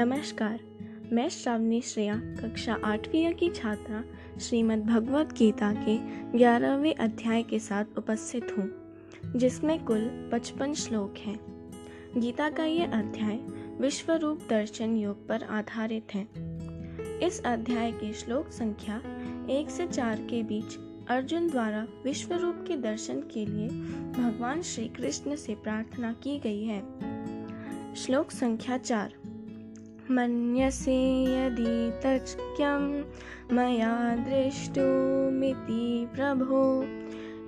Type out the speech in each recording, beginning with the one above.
नमस्कार, मैं श्रावणी श्रेया, कक्षा आठवीं की छात्रा, श्रीमद् भगवत गीता के ग्यारहवें अध्याय के साथ उपस्थित हूँ, जिसमें कुल पचपन श्लोक हैं। गीता का ये अध्याय विश्व रूप दर्शन योग पर आधारित है। इस अध्याय के श्लोक संख्या एक से चार के बीच अर्जुन द्वारा विश्व रूप के दर्शन के लिए भगवान श्री कृष्ण से प्रार्थना की गई है। श्लोक संख्या चार मन्यसे यदि तच्क्यं मया दृष्टुमिति प्रभो।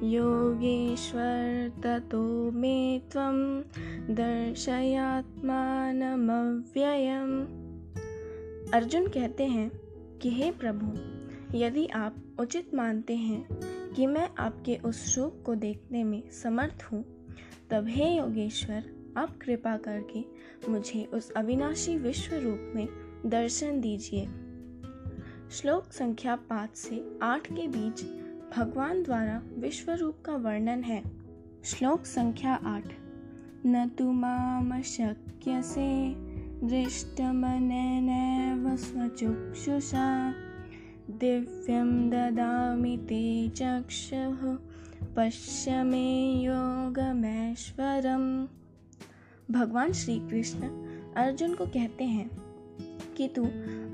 योगेश्वर ततो मे त्वं दर्शयात्मानमव्ययम्। अर्जुन कहते हैं कि हे प्रभु, यदि आप उचित मानते हैं कि मैं आपके उस रूप को देखने में समर्थ हूँ, तब हे योगेश्वर आप कृपा करके मुझे उस अविनाशी विश्व रूप में दर्शन दीजिए। श्लोक संख्या पाँच से आठ के बीच भगवान द्वारा विश्व रूप का वर्णन है। श्लोक संख्या आठ। न तु माम से दृष्टमनेनैव स्वचक्षुषा दिव्यं ददामि ते चक्षुः पश्य मे योगमेश्वरम्। भगवान श्री कृष्ण अर्जुन को कहते हैं कि तू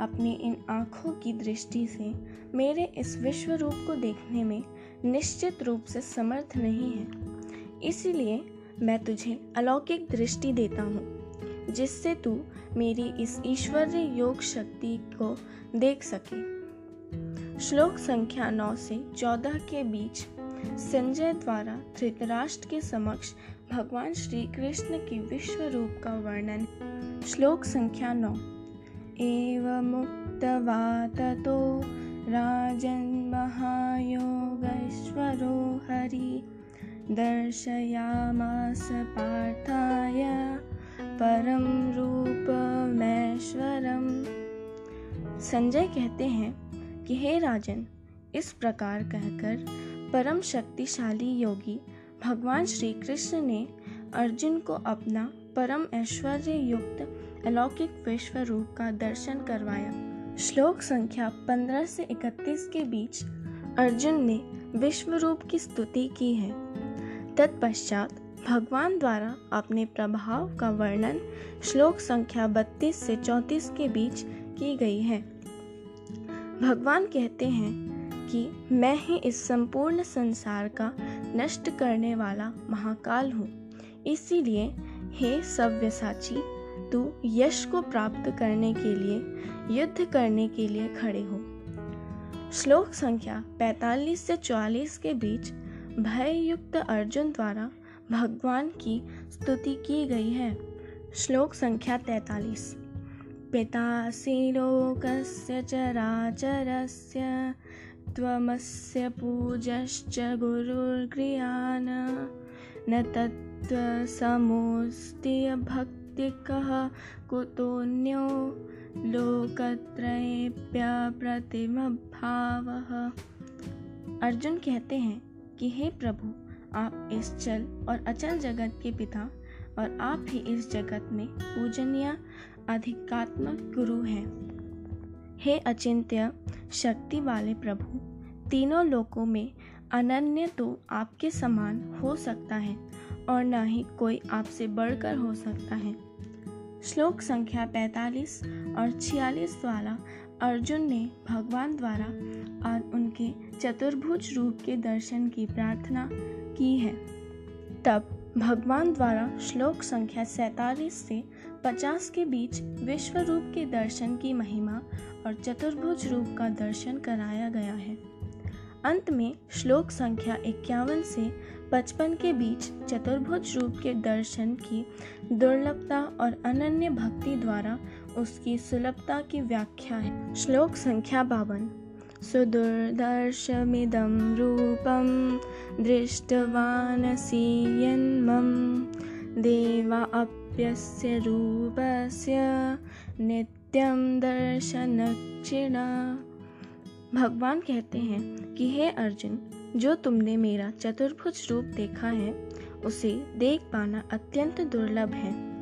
अपनी इन आँखों की दृष्टि से मेरे इस विश्व रूप को देखने में निश्चित रूप से समर्थ नहीं है। इसीलिए मैं तुझे अलौकिक दृष्टि देता हूँ, जिससे तू मेरी इस ईश्वरीय योग शक्ति को देख सके। श्लोक संख्या नौ से चौदह के बीच संजय द्वारा धृतराष्ट्र के समक्ष भगवान श्री कृष्ण के विश्व रूप का वर्णन। श्लोक संख्या नौ। एवं मुक्तवा ततो राजन महायोगेश्वरो हरि दर्शयामास पार्थाय परम रूपमेश्वरम। संजय कहते हैं कि हे राजन, इस प्रकार कहकर परम शक्तिशाली योगी भगवान श्री कृष्ण ने अर्जुन को अपना परम ऐश्वर्य युक्त अलौकिक विश्व रूप का दर्शन करवाया। श्लोक संख्या 15 से 31 के बीच अर्जुन ने विश्व रूप की स्तुति की है। तत्पश्चात भगवान द्वारा अपने प्रभाव का वर्णन श्लोक संख्या 32 से 34 के बीच की गई है। भगवान कहते हैं कि मैं ही इस संपूर्ण संसार का नष्ट करने वाला महाकाल हूँ। इसीलिए, हे सव्यसाची, तू यश को प्राप्त करने के लिए, युद्ध करने के लिए खड़े हो। श्लोक संख्या 45 से 44 के बीच भय युक्त अर्जुन द्वारा भगवान की स्तुति की गई है। श्लोक संख्या 43 पितासि लोकस्य चराचरस्य त्वमस्य पूजश्च गुरुर्क्रियान् न तत्त्वसमोऽस्ति भक्तिकः कुतोऽन्यो लोकत्रयेऽप्यप्रतिमभावः अर्जुन कहते हैं कि हे प्रभु, आप इस चल और अचल जगत के पिता और आप ही इस जगत में पूजनीय, अधिकात्मक गुरु हैं। हे अचिंत्य, शक्ति वाले प्रभु, तीनों लोकों में अनन्य तो आपके समान हो सकता है और न ही कोई आपसे बढ़कर हो सकता है। श्लोक संख्या 45 और 46 द्वारा अर्जुन ने भगवान द्वारा और उनके चतुर्भुज रूप के दर्शन की प्रार्थना की है। तब भगवान द्वारा श्लोक संख्या सैतालीस से 50 के बीच विश्व रूप के दर्शन की महिमा और चतुर्भुज रूप का दर्शन कराया गया है। अंत में श्लोक संख्या इक्यावन से पचपन के बीच चतुर्भुज रूप के दर्शन की दुर्लभता और अनन्य भक्ति द्वारा उसकी सुलभता की व्याख्या है। श्लोक संख्या बावन। सुदुर्दर्शमिदं रूपं दृष्टवानसि देवा अप्यस्य रूपस्य नित्यं दर्शनक्षिणा। भगवान कहते हैं कि हे अर्जुन, जो तुमने मेरा चतुर्भुज रूप देखा है, उसे देख पाना अत्यंत दुर्लभ है।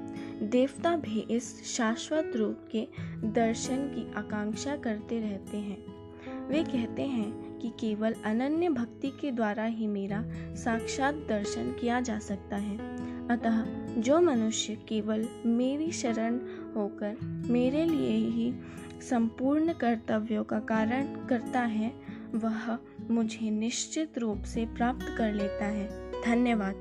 देवता भी इस शाश्वत रूप के दर्शन की आकांक्षा करते रहते हैं। वे कहते हैं कि केवल अनन्य भक्ति के द्वारा ही मेरा साक्षात दर्शन किया जा सकता है। अतः जो मनुष्य केवल मेरी शरण होकर मेरे लिए ही संपूर्ण कर्तव्यों का कारण करता है, वह मुझे निश्चित रूप से प्राप्त कर लेता है। धन्यवाद।